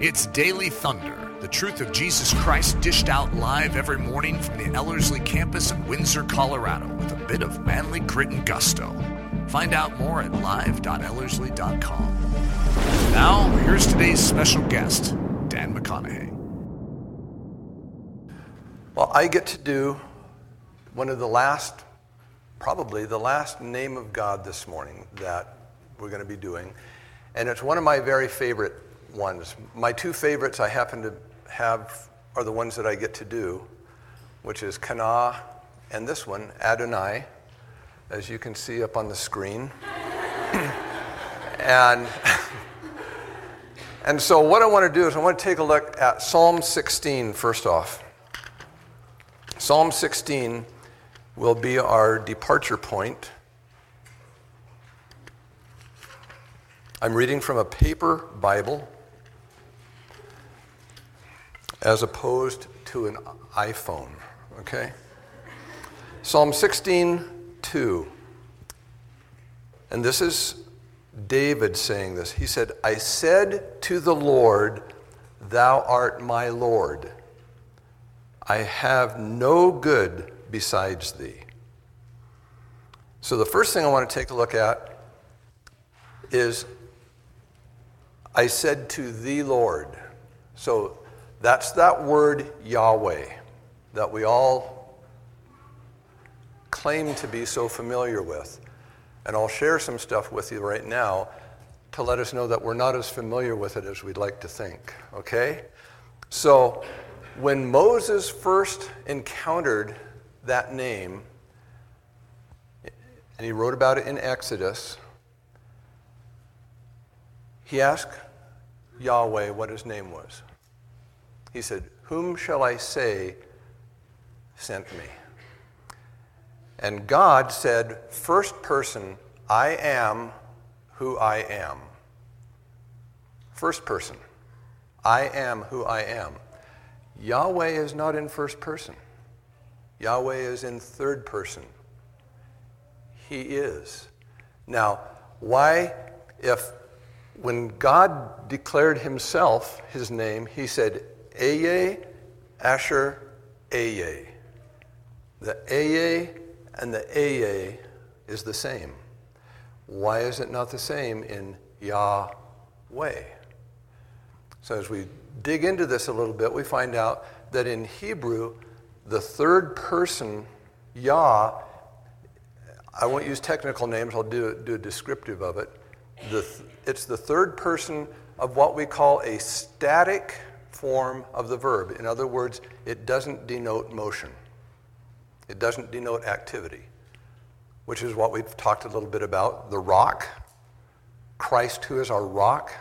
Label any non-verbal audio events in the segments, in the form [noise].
It's Daily Thunder, the truth of Jesus Christ dished out live every morning from the Ellerslie campus in Windsor, Colorado, with a bit of manly grit and gusto. Find out more at live.ellerslie.com. Now, here's today's special guest, Dan McConnaughey. Well, I get to do one of the last, probably the last name of God this morning that we're going to be doing. And it's one of my very favorite ones. My two favorites I happen to have are the ones that I get to do, which is Kana and this one, Adonai, as you can see up on the screen. [coughs] and, and so, what I want to do is I want to take a look at Psalm 16 first off. Psalm 16 will be our departure point. I'm reading from a paper Bible as opposed to an iPhone, okay? Psalm 16, 2. And this is David saying this. He said, I said to the Lord, Thou art my Lord. I have no good besides thee. So the first thing I want to take a look at is I said to the Lord. So that's that word Yahweh that we all claim to be so familiar with. And I'll share some stuff with you right now to let us know that we're not as familiar with it as we'd like to think, okay? So, when Moses first encountered that name, and he wrote about it in Exodus, he asked Yahweh what his name was. He said, Whom shall I say sent me? And God said, First person, I am who I am. First person, I am who I am. Yahweh is not in first person, Yahweh is in third person. He is. Now, why, if when God declared himself, his name, he said, Aye, Asher, Aye. The Aye and the Aye is the same. Why is it not the same in Yahweh? So as we dig into this a little bit, we find out that in Hebrew, the third person, Yah, I won't use technical names, I'll do, do a descriptive of it. The, it's the third person of what we call a static form of the verb. In other words, it doesn't denote motion, it doesn't denote activity, which is what we've talked a little bit about the rock. Christ, who is our rock,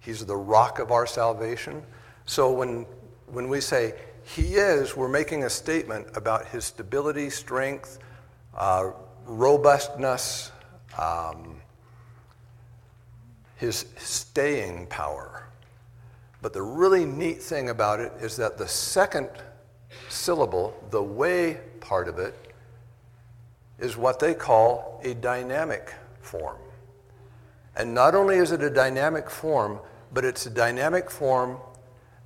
he's the rock of our salvation. So when, when we say he is, we're making a statement about his stability, strength, uh, robustness, um, his staying power. But the really neat thing about it is that the second syllable, the way part of it, is what they call a dynamic form. And not only is it a dynamic form, but it's a dynamic form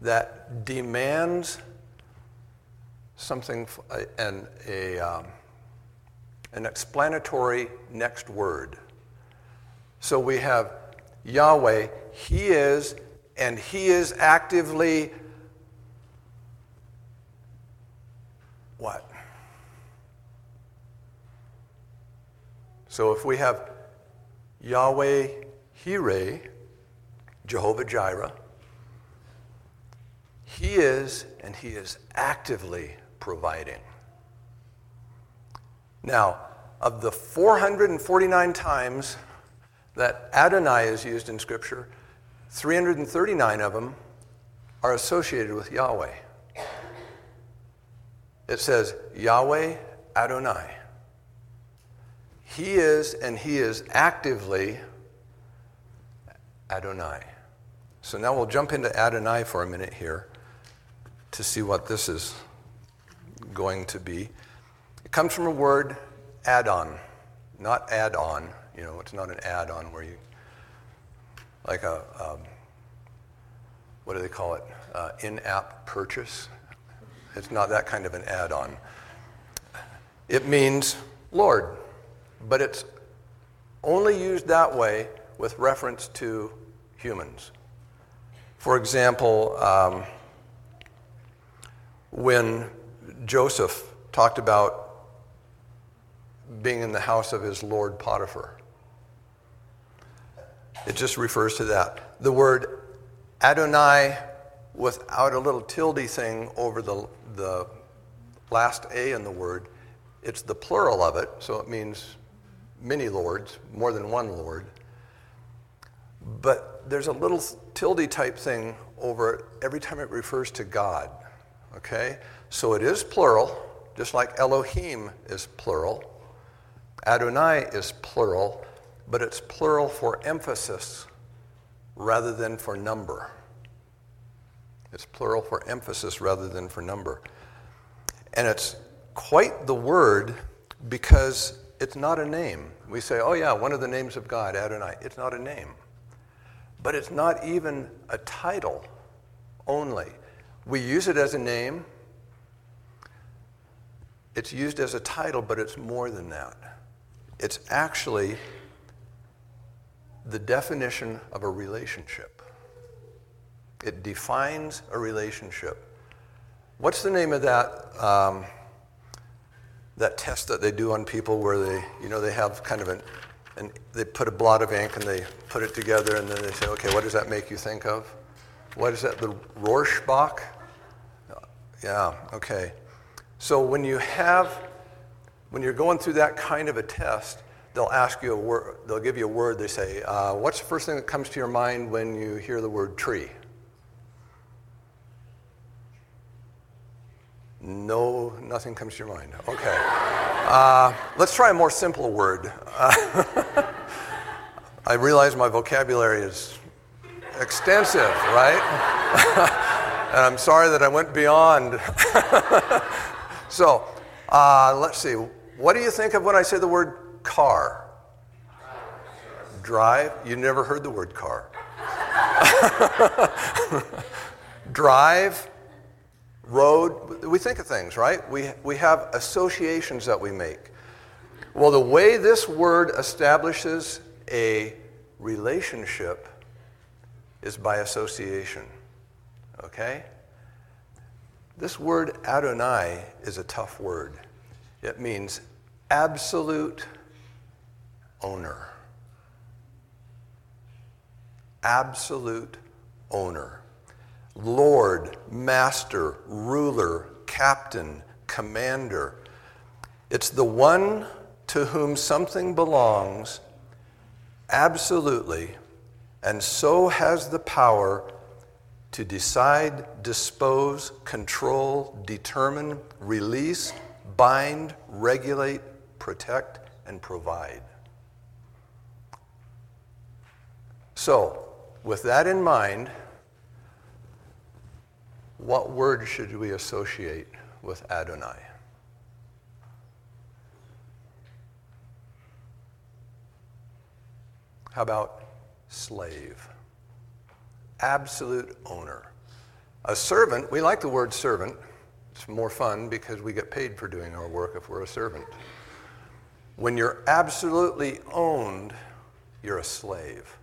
that demands something, an, a, um, an explanatory next word. So we have Yahweh, He is and he is actively what? So if we have Yahweh Hireh, Jehovah Jireh, he is and he is actively providing. Now, of the 449 times that Adonai is used in Scripture, 339 of them are associated with Yahweh. It says, Yahweh Adonai. He is, and He is actively Adonai. So now we'll jump into Adonai for a minute here to see what this is going to be. It comes from a word add-on, not add-on. You know, it's not an add-on where you like a, um, what do they call it, uh, in-app purchase. It's not that kind of an add-on. It means Lord, but it's only used that way with reference to humans. For example, um, when Joseph talked about being in the house of his Lord Potiphar, it just refers to that. The word Adonai without a little tilde thing over the, the last A in the word, it's the plural of it, so it means many lords, more than one lord. But there's a little tilde type thing over it every time it refers to God. Okay? So it is plural, just like Elohim is plural. Adonai is plural, but it's plural for emphasis rather than for number. It's plural for emphasis rather than for number. And it's quite the word because it's not a name. We say, oh, yeah, one of the names of God, Adonai. It's not a name. But it's not even a title only. We use it as a name. It's used as a title, but it's more than that. It's actually the definition of a relationship. It defines a relationship. What's the name of that, um, that test that they do on people where they, you know, they have kind of an, and they put a blot of ink and they put it together and then they say, okay, what does that make you think of? What is that, the Rorschach? Yeah, okay. So when you have, when you're going through that kind of a test, they'll ask you a word, they'll give you a word, they say, uh, what's the first thing that comes to your mind when you hear the word tree? No, nothing comes to your mind. Okay. Uh, let's try a more simple word. Uh, [laughs] I realize my vocabulary is extensive, right? [laughs] and I'm sorry that I went beyond. [laughs] so, uh, let's see. What do you think of when I say the word car? Drive. You never heard the word car. [laughs] Drive road. We think of things, right? We, we have associations that we make. Well, the way this word establishes a relationship is by association. Okay? This word Adonai is a tough word. It means absolute owner. Absolute owner. Lord, Master, Ruler, Captain, Commander. It's the one to whom something belongs absolutely and so has the power to decide, dispose, control, determine, release, bind, regulate, protect, and provide. So, with that in mind, what word should we associate with Adonai? How about slave? Absolute owner. A servant, we like the word servant. It's more fun because we get paid for doing our work if we're a servant. When you're absolutely owned, you're a slave.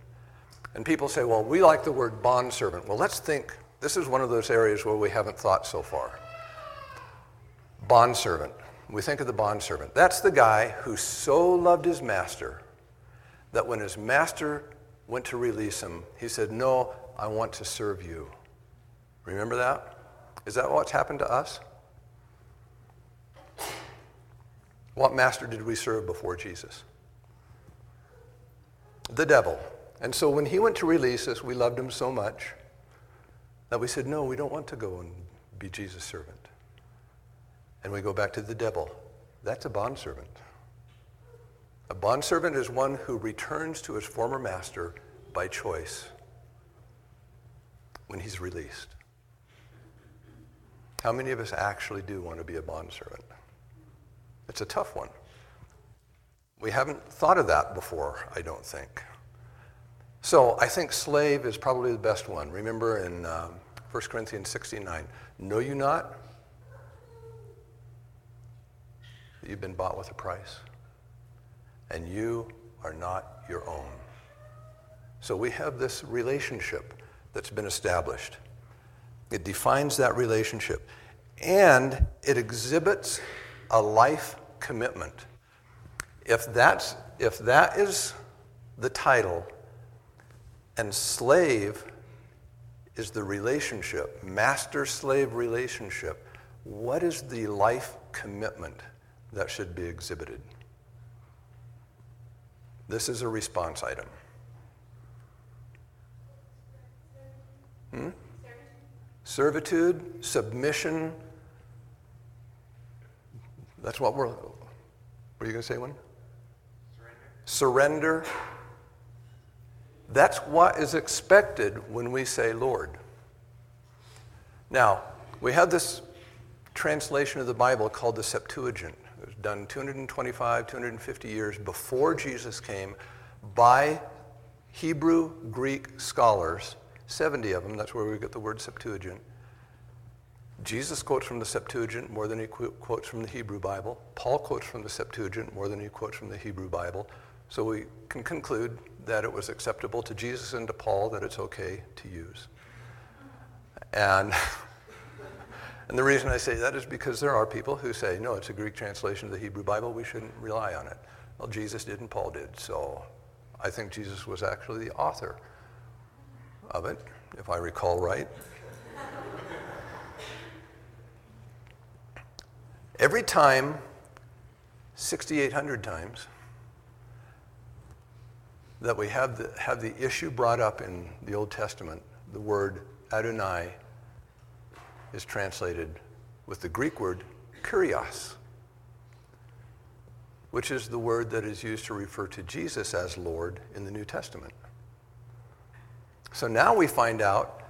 And people say, well, we like the word bondservant. Well, let's think this is one of those areas where we haven't thought so far. Bondservant. We think of the bondservant. That's the guy who so loved his master that when his master went to release him, he said, No, I want to serve you. Remember that? Is that what's happened to us? What master did we serve before Jesus? The devil. And so when he went to release us, we loved him so much that we said, no, we don't want to go and be Jesus' servant. And we go back to the devil. That's a bondservant. A bondservant is one who returns to his former master by choice when he's released. How many of us actually do want to be a bondservant? It's a tough one. We haven't thought of that before, I don't think. So I think slave is probably the best one. Remember in um, 1 Corinthians 69, know you not that you've been bought with a price, and you are not your own. So we have this relationship that's been established. It defines that relationship, and it exhibits a life commitment. If, that's, if that is the title, and slave is the relationship, master slave relationship, what is the life commitment that should be exhibited? This is a response item. Hmm? Servitude, submission. That's what we're. Were you going to say one? Surrender. Surrender. That's what is expected when we say Lord. Now, we have this translation of the Bible called the Septuagint. It was done 225, 250 years before Jesus came by Hebrew Greek scholars, 70 of them, that's where we get the word Septuagint. Jesus quotes from the Septuagint more than he quotes from the Hebrew Bible. Paul quotes from the Septuagint more than he quotes from the Hebrew Bible. So we can conclude that it was acceptable to Jesus and to Paul that it's okay to use. And, [laughs] and the reason I say that is because there are people who say, no, it's a Greek translation of the Hebrew Bible, we shouldn't rely on it. Well, Jesus did and Paul did, so I think Jesus was actually the author of it, if I recall right. Every time, 6,800 times, that we have the, have the issue brought up in the Old Testament, the word Adonai is translated with the Greek word kurios, which is the word that is used to refer to Jesus as Lord in the New Testament. So now we find out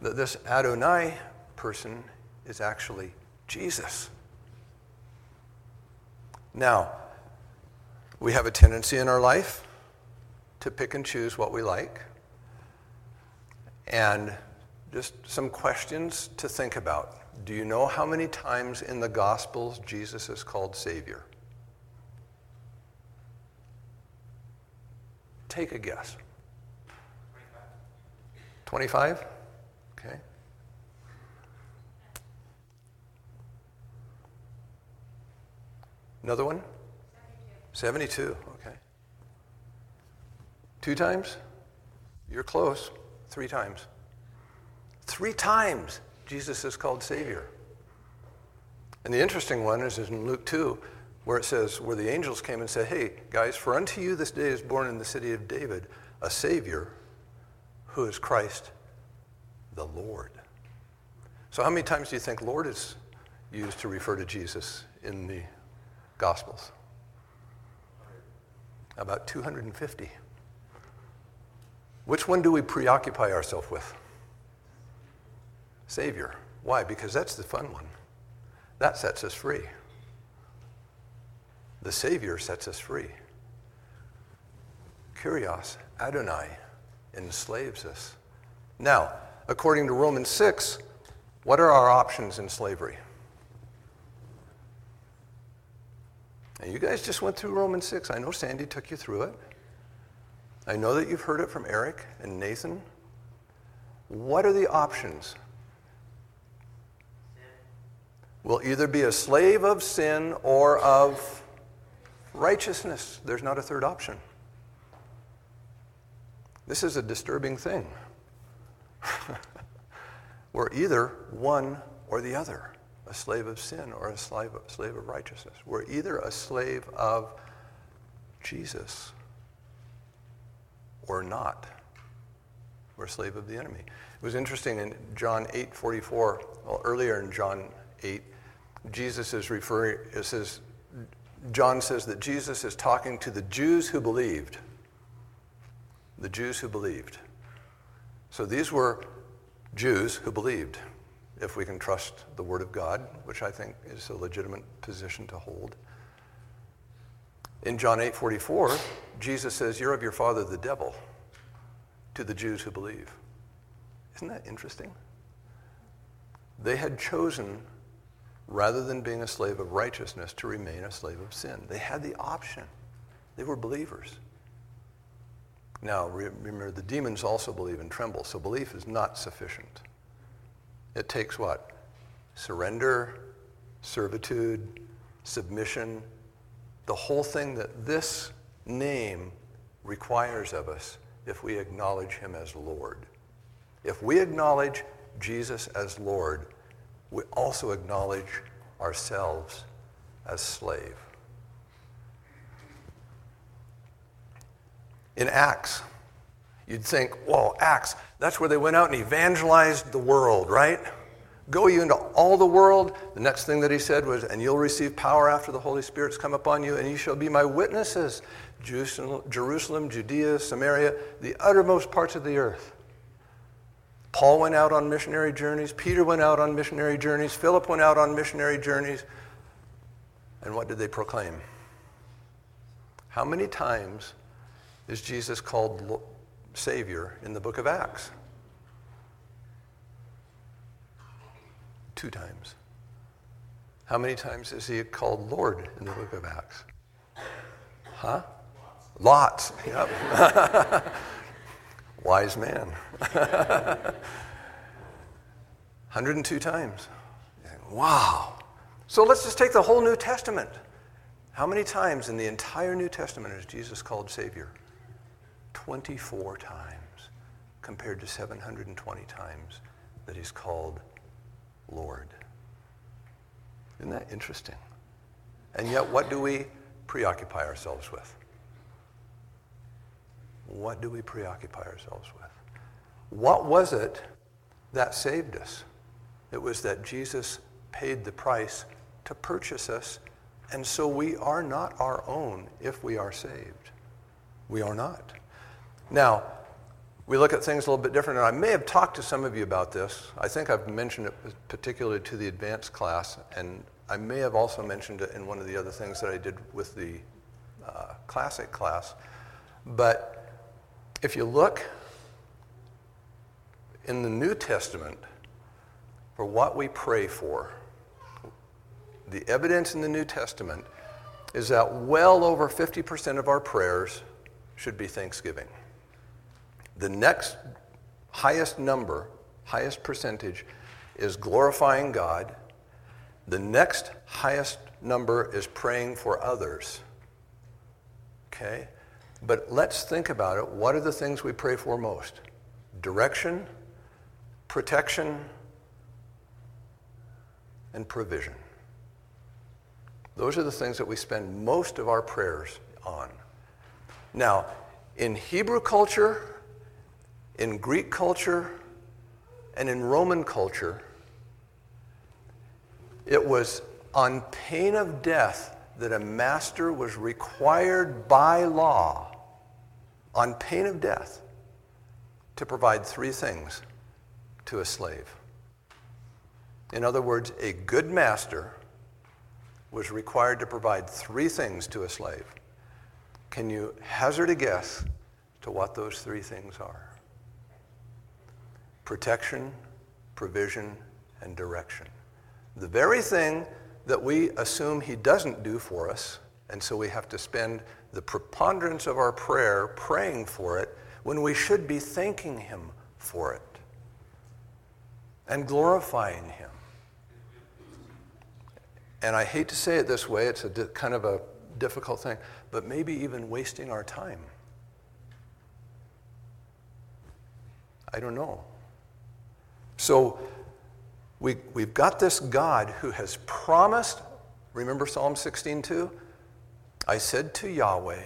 that this Adonai person is actually Jesus. Now, we have a tendency in our life to pick and choose what we like. And just some questions to think about. Do you know how many times in the Gospels Jesus is called Savior? Take a guess. 25? Okay. Another one? 72. 72. Two times? You're close. Three times. Three times Jesus is called Savior. And the interesting one is in Luke 2, where it says, where the angels came and said, Hey, guys, for unto you this day is born in the city of David a Savior who is Christ the Lord. So, how many times do you think Lord is used to refer to Jesus in the Gospels? About 250. Which one do we preoccupy ourselves with? Savior. Why? Because that's the fun one. That sets us free. The Savior sets us free. Kurios, Adonai, enslaves us. Now, according to Romans 6, what are our options in slavery? And you guys just went through Romans 6. I know Sandy took you through it. I know that you've heard it from Eric and Nathan. What are the options? Will either be a slave of sin or of righteousness. There's not a third option. This is a disturbing thing. [laughs] We're either one or the other a slave of sin or a slave, slave of righteousness. We're either a slave of Jesus or not. We're a slave of the enemy. It was interesting in John 8 44, well, earlier in John 8, Jesus is referring, it says, John says that Jesus is talking to the Jews who believed. The Jews who believed. So these were Jews who believed, if we can trust the Word of God, which I think is a legitimate position to hold. In John 8 44, Jesus says, You're of your father, the devil. to the Jews who believe. Isn't that interesting? They had chosen, rather than being a slave of righteousness, to remain a slave of sin. They had the option. They were believers. Now, remember, the demons also believe and tremble, so belief is not sufficient. It takes what? Surrender, servitude, submission, the whole thing that this name requires of us if we acknowledge him as Lord. If we acknowledge Jesus as Lord, we also acknowledge ourselves as slave. In Acts, you'd think, whoa, Acts, that's where they went out and evangelized the world, right? Go you into all the world. The next thing that he said was, and you'll receive power after the Holy Spirit's come upon you, and you shall be my witnesses. Jerusalem, Judea, Samaria, the uttermost parts of the earth. Paul went out on missionary journeys. Peter went out on missionary journeys. Philip went out on missionary journeys. And what did they proclaim? How many times is Jesus called Savior in the book of Acts? Two times. How many times is he called Lord in the book of Acts? Huh? Lots. Yep. [laughs] Wise man. [laughs] 102 times. Wow. So let's just take the whole New Testament. How many times in the entire New Testament is Jesus called Savior? 24 times compared to 720 times that he's called Lord. Isn't that interesting? And yet, what do we preoccupy ourselves with? What do we preoccupy ourselves with? What was it that saved us? It was that Jesus paid the price to purchase us, and so we are not our own if we are saved. We are not. Now, we look at things a little bit different, and I may have talked to some of you about this. I think I've mentioned it particularly to the advanced class, and I may have also mentioned it in one of the other things that I did with the uh, classic class. But if you look in the New Testament for what we pray for, the evidence in the New Testament is that well over 50% of our prayers should be thanksgiving. The next highest number, highest percentage, is glorifying God. The next highest number is praying for others. Okay? But let's think about it. What are the things we pray for most? Direction, protection, and provision. Those are the things that we spend most of our prayers on. Now, in Hebrew culture, in Greek culture, and in Roman culture, it was on pain of death that a master was required by law on pain of death to provide three things to a slave. In other words, a good master was required to provide three things to a slave. Can you hazard a guess to what those three things are? Protection, provision, and direction. The very thing that we assume he doesn't do for us, and so we have to spend the preponderance of our prayer praying for it when we should be thanking Him for it and glorifying Him. And I hate to say it this way, it's a di- kind of a difficult thing, but maybe even wasting our time. I don't know. So we, we've got this God who has promised, remember Psalm 16 2? I said to Yahweh,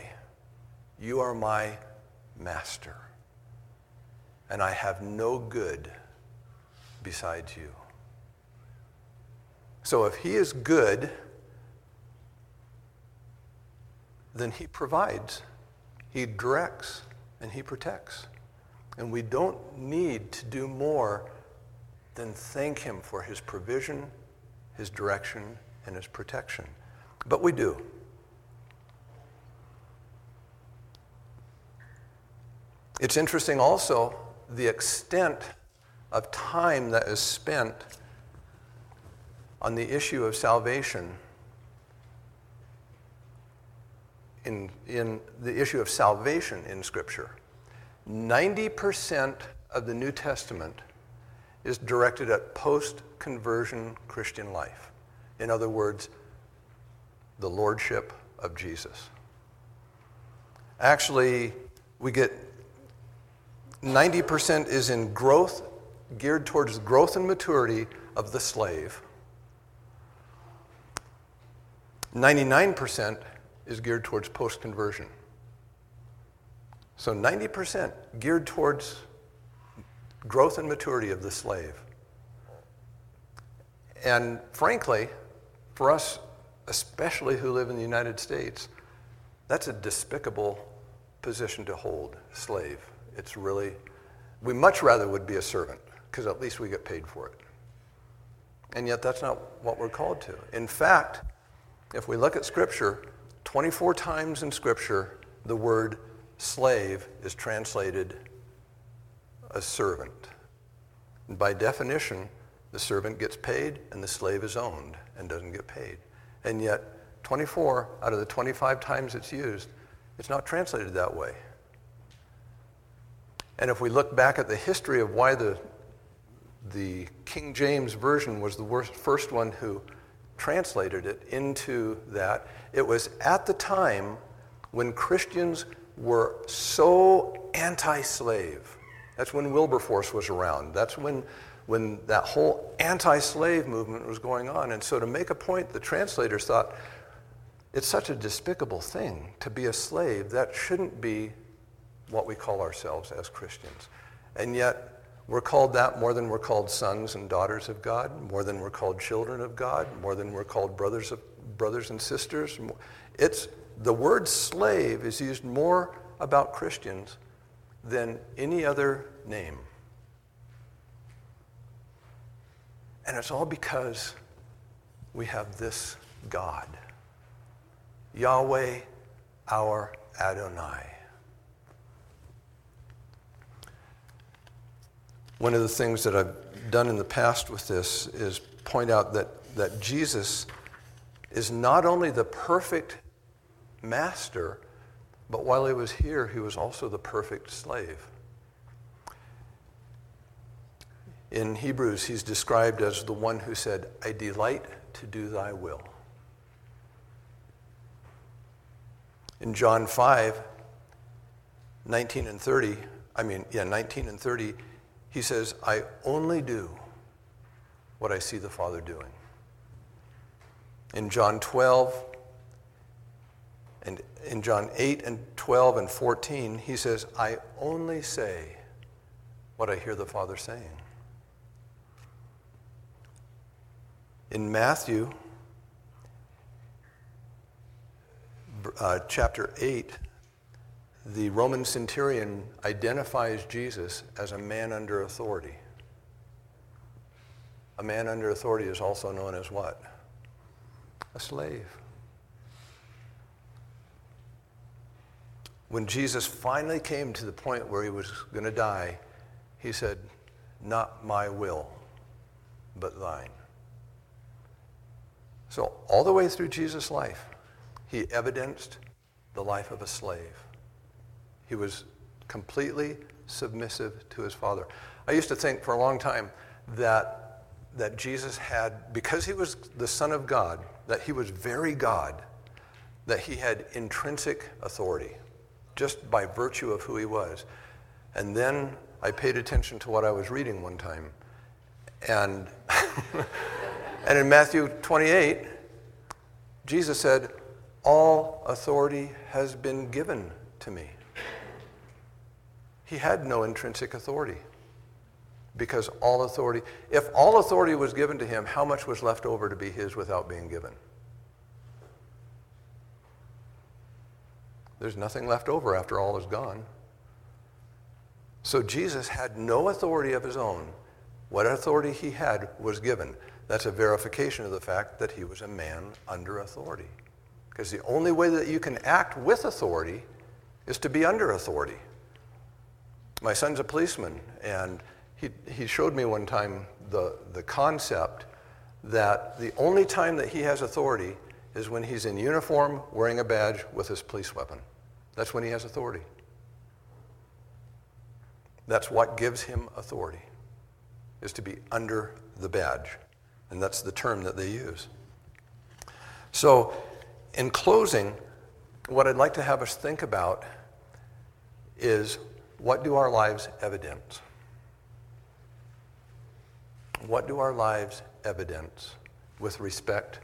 You are my master, and I have no good besides you. So if he is good, then he provides, he directs, and he protects. And we don't need to do more than thank him for his provision, his direction, and his protection. But we do. It's interesting also the extent of time that is spent on the issue of salvation in, in the issue of salvation in Scripture. 90% of the New Testament is directed at post conversion Christian life. In other words, the lordship of Jesus. Actually, we get 90% is in growth, geared towards growth and maturity of the slave. 99% is geared towards post conversion. So 90% geared towards growth and maturity of the slave. And frankly, for us, especially who live in the United States, that's a despicable position to hold, slave. It's really, we much rather would be a servant because at least we get paid for it. And yet that's not what we're called to. In fact, if we look at Scripture, 24 times in Scripture, the word slave is translated a servant. And by definition, the servant gets paid and the slave is owned and doesn't get paid. And yet, 24 out of the 25 times it's used, it's not translated that way. And if we look back at the history of why the, the King James Version was the worst, first one who translated it into that, it was at the time when Christians were so anti slave. That's when Wilberforce was around. That's when, when that whole anti slave movement was going on. And so, to make a point, the translators thought it's such a despicable thing to be a slave. That shouldn't be what we call ourselves as Christians. And yet, we're called that more than we're called sons and daughters of God, more than we're called children of God, more than we're called brothers of brothers and sisters. It's the word slave is used more about Christians than any other name. And it's all because we have this God, Yahweh, our Adonai. One of the things that I've done in the past with this is point out that, that Jesus is not only the perfect master, but while he was here, he was also the perfect slave. In Hebrews, he's described as the one who said, I delight to do thy will. In John 5, 19 and 30, I mean, yeah, 19 and 30, he says, I only do what I see the Father doing. In John 12, and in John 8 and 12 and 14, he says, I only say what I hear the Father saying. In Matthew uh, chapter 8, the Roman centurion identifies Jesus as a man under authority. A man under authority is also known as what? A slave. When Jesus finally came to the point where he was going to die, he said, Not my will, but thine. So, all the way through Jesus' life, he evidenced the life of a slave. He was completely submissive to his Father. I used to think for a long time that, that Jesus had, because he was the Son of God, that he was very God, that he had intrinsic authority just by virtue of who he was. And then I paid attention to what I was reading one time. And, [laughs] and in Matthew 28, Jesus said, All authority has been given to me. He had no intrinsic authority because all authority, if all authority was given to him, how much was left over to be his without being given? There's nothing left over after all is gone. So Jesus had no authority of his own. What authority he had was given. That's a verification of the fact that he was a man under authority. Because the only way that you can act with authority is to be under authority. my son's a policeman, and he, he showed me one time the, the concept that the only time that he has authority is when he's in uniform, wearing a badge with his police weapon. That's when he has authority. That's what gives him authority, is to be under the badge. And that's the term that they use. So, in closing, what I'd like to have us think about is what do our lives evidence? What do our lives evidence with respect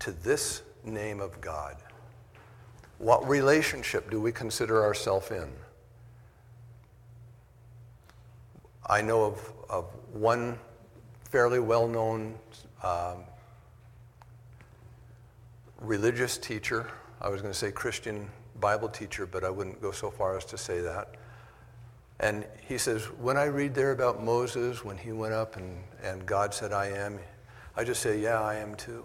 to this name of God? What relationship do we consider ourselves in? I know of, of one fairly well-known um, religious teacher. I was going to say Christian Bible teacher, but I wouldn't go so far as to say that. And he says, when I read there about Moses, when he went up and, and God said, I am, I just say, yeah, I am too.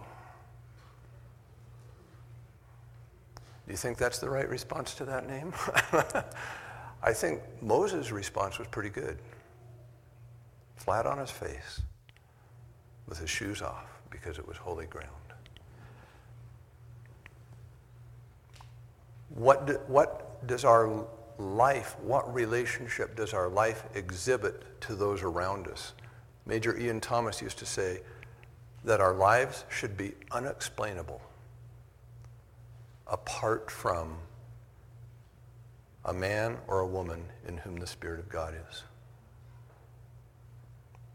Do you think that's the right response to that name? [laughs] I think Moses' response was pretty good. Flat on his face, with his shoes off, because it was holy ground. What, do, what does our life, what relationship does our life exhibit to those around us? Major Ian Thomas used to say that our lives should be unexplainable apart from a man or a woman in whom the Spirit of God is.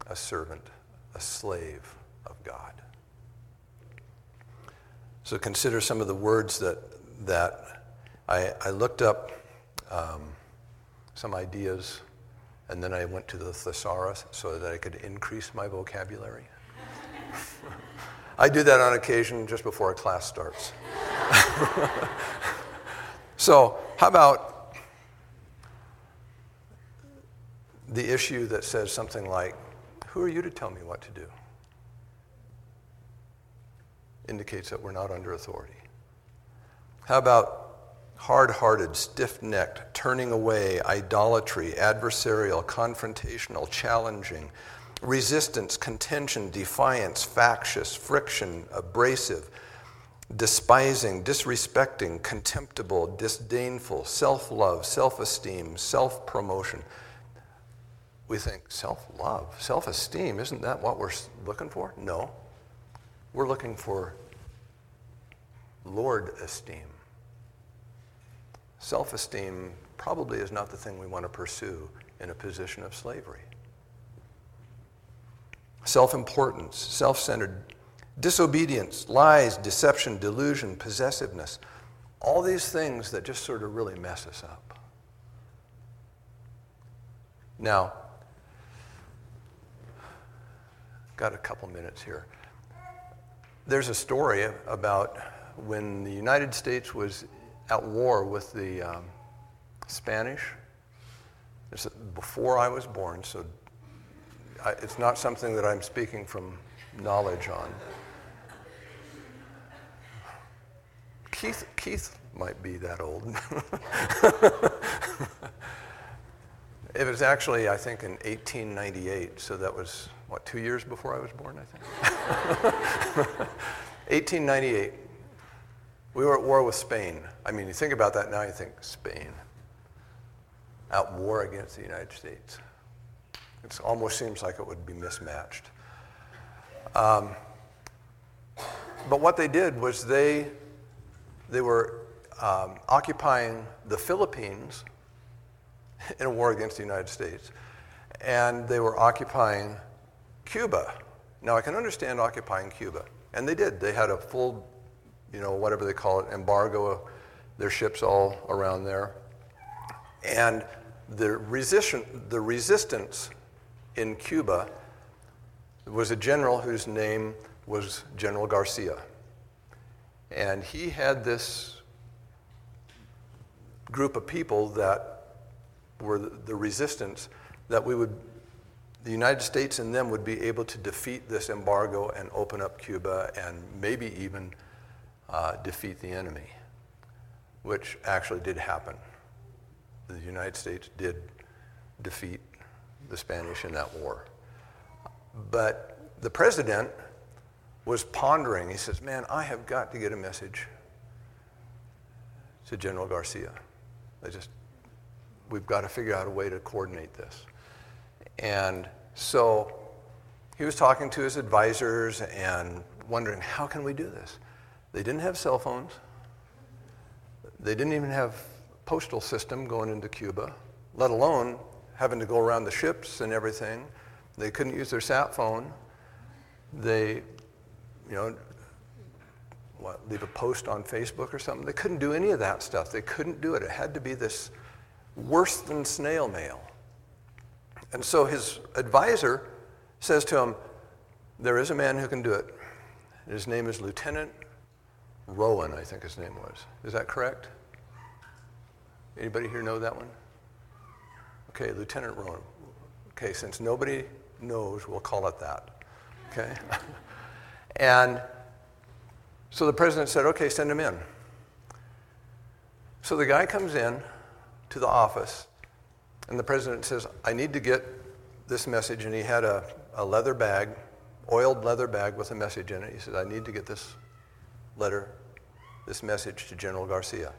A servant, a slave of God. So consider some of the words that, that I, I looked up um, some ideas and then I went to the thesaurus so that I could increase my vocabulary. [laughs] I do that on occasion just before a class starts. [laughs] so, how about the issue that says something like, Who are you to tell me what to do? Indicates that we're not under authority. How about hard hearted, stiff necked, turning away, idolatry, adversarial, confrontational, challenging, resistance, contention, defiance, factious, friction, abrasive, despising, disrespecting, contemptible, disdainful, self love, self esteem, self promotion. We think self love, self esteem, isn't that what we're looking for? No. We're looking for Lord esteem. Self esteem probably is not the thing we want to pursue in a position of slavery. Self importance, self centered disobedience, lies, deception, delusion, possessiveness. All these things that just sort of really mess us up. Now, got a couple minutes here. There's a story about when the United States was at war with the um, Spanish. It's before I was born, so I, it's not something that I'm speaking from knowledge on. Keith, Keith might be that old. [laughs] it was actually, I think, in 1898, so that was, what, two years before I was born, I think? [laughs] 1898. We were at war with Spain. I mean, you think about that now, you think, Spain, at war against the United States. It almost seems like it would be mismatched. Um, but what they did was they they were um, occupying the Philippines in a war against the United States, and they were occupying Cuba. Now, I can understand occupying Cuba, and they did. They had a full, you know, whatever they call it, embargo, of their ships all around there. And the, resistance, the resistance in Cuba was a general whose name was General Garcia. And he had this group of people that were the resistance that we would, the United States and them would be able to defeat this embargo and open up Cuba and maybe even uh, defeat the enemy, which actually did happen. The United States did defeat the Spanish in that war. But the president was pondering. He says, Man, I have got to get a message to General Garcia. I just, we've got to figure out a way to coordinate this. And so he was talking to his advisors and wondering, how can we do this? They didn't have cell phones. They didn't even have postal system going into Cuba, let alone having to go around the ships and everything. They couldn't use their sat phone. They, you know, what, leave a post on Facebook or something. They couldn't do any of that stuff. They couldn't do it. It had to be this worse than snail mail. And so his advisor says to him, There is a man who can do it. His name is Lieutenant Rowan, I think his name was. Is that correct? Anybody here know that one? Okay, Lieutenant Rowan. Okay, since nobody knows, we'll call it that. Okay? [laughs] and so the president said, okay, send him in. So the guy comes in to the office, and the president says, I need to get this message. And he had a, a leather bag, oiled leather bag with a message in it. He said, I need to get this letter, this message to General Garcia.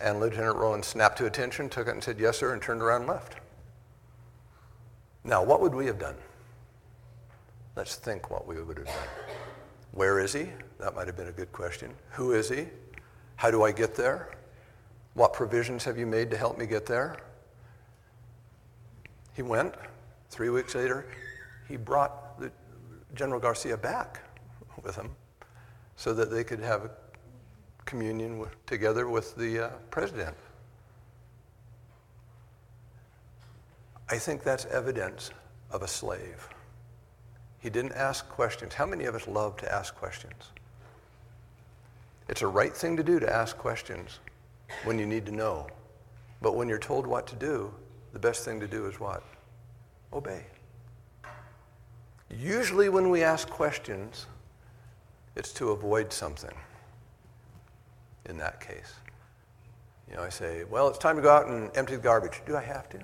And Lieutenant Rowan snapped to attention, took it and said, Yes, sir, and turned around and left. Now, what would we have done? Let's think what we would have done. Where is he? That might have been a good question. Who is he? How do I get there? What provisions have you made to help me get there? He went. Three weeks later, he brought the, General Garcia back with him so that they could have communion with, together with the uh, president. I think that's evidence of a slave. He didn't ask questions. How many of us love to ask questions? It's a right thing to do to ask questions when you need to know. But when you're told what to do, the best thing to do is what? Obey. Usually, when we ask questions, it's to avoid something in that case. You know, I say, well, it's time to go out and empty the garbage. Do I have to?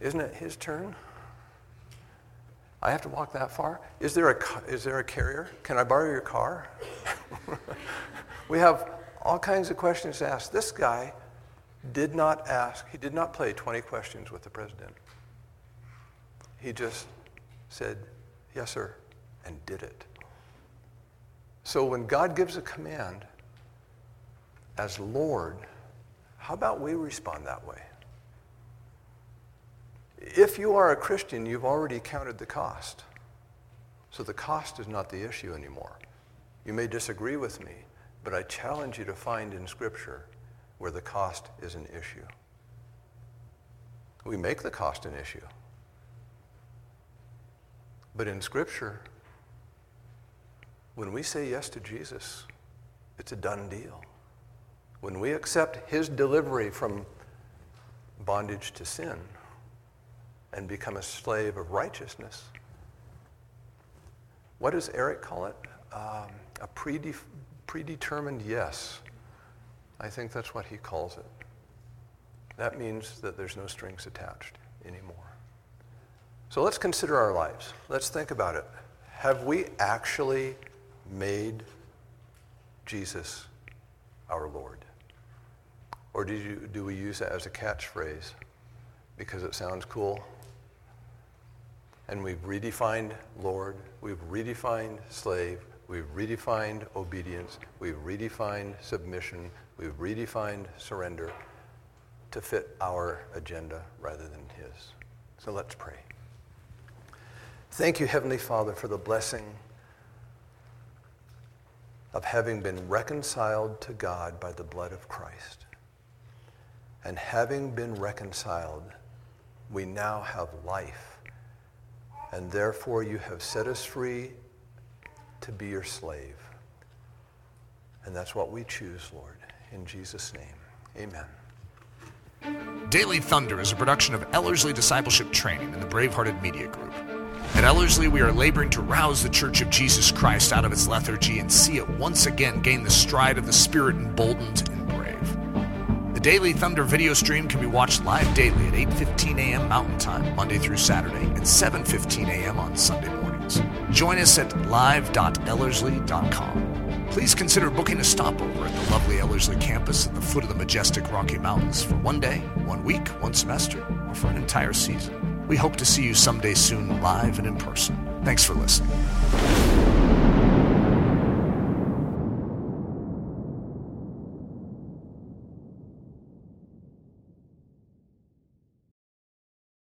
Isn't it his turn? I have to walk that far? Is there a, is there a carrier? Can I borrow your car? [laughs] we have all kinds of questions to ask. This guy did not ask, he did not play 20 questions with the president. He just said, yes, sir, and did it. So when God gives a command as Lord, how about we respond that way? If you are a Christian, you've already counted the cost. So the cost is not the issue anymore. You may disagree with me, but I challenge you to find in Scripture where the cost is an issue. We make the cost an issue. But in Scripture, when we say yes to Jesus, it's a done deal. When we accept his delivery from bondage to sin, and become a slave of righteousness. What does Eric call it? Um, a prede- predetermined yes. I think that's what he calls it. That means that there's no strings attached anymore. So let's consider our lives. Let's think about it. Have we actually made Jesus our Lord? Or do, you, do we use it as a catchphrase because it sounds cool and we've redefined Lord, we've redefined slave, we've redefined obedience, we've redefined submission, we've redefined surrender to fit our agenda rather than His. So let's pray. Thank you, Heavenly Father, for the blessing of having been reconciled to God by the blood of Christ. And having been reconciled, we now have life and therefore you have set us free to be your slave. And that's what we choose, Lord. In Jesus' name, amen. Daily Thunder is a production of Ellerslie Discipleship Training and the Bravehearted Media Group. At Ellerslie, we are laboring to rouse the Church of Jesus Christ out of its lethargy and see it once again gain the stride of the Spirit emboldened and brave Daily Thunder video stream can be watched live daily at 8:15 a.m. Mountain Time, Monday through Saturday, and 7:15 a.m. on Sunday mornings. Join us at live.ellerslie.com. Please consider booking a stopover at the lovely Ellerslie campus at the foot of the majestic Rocky Mountains for one day, one week, one semester, or for an entire season. We hope to see you someday soon live and in person. Thanks for listening.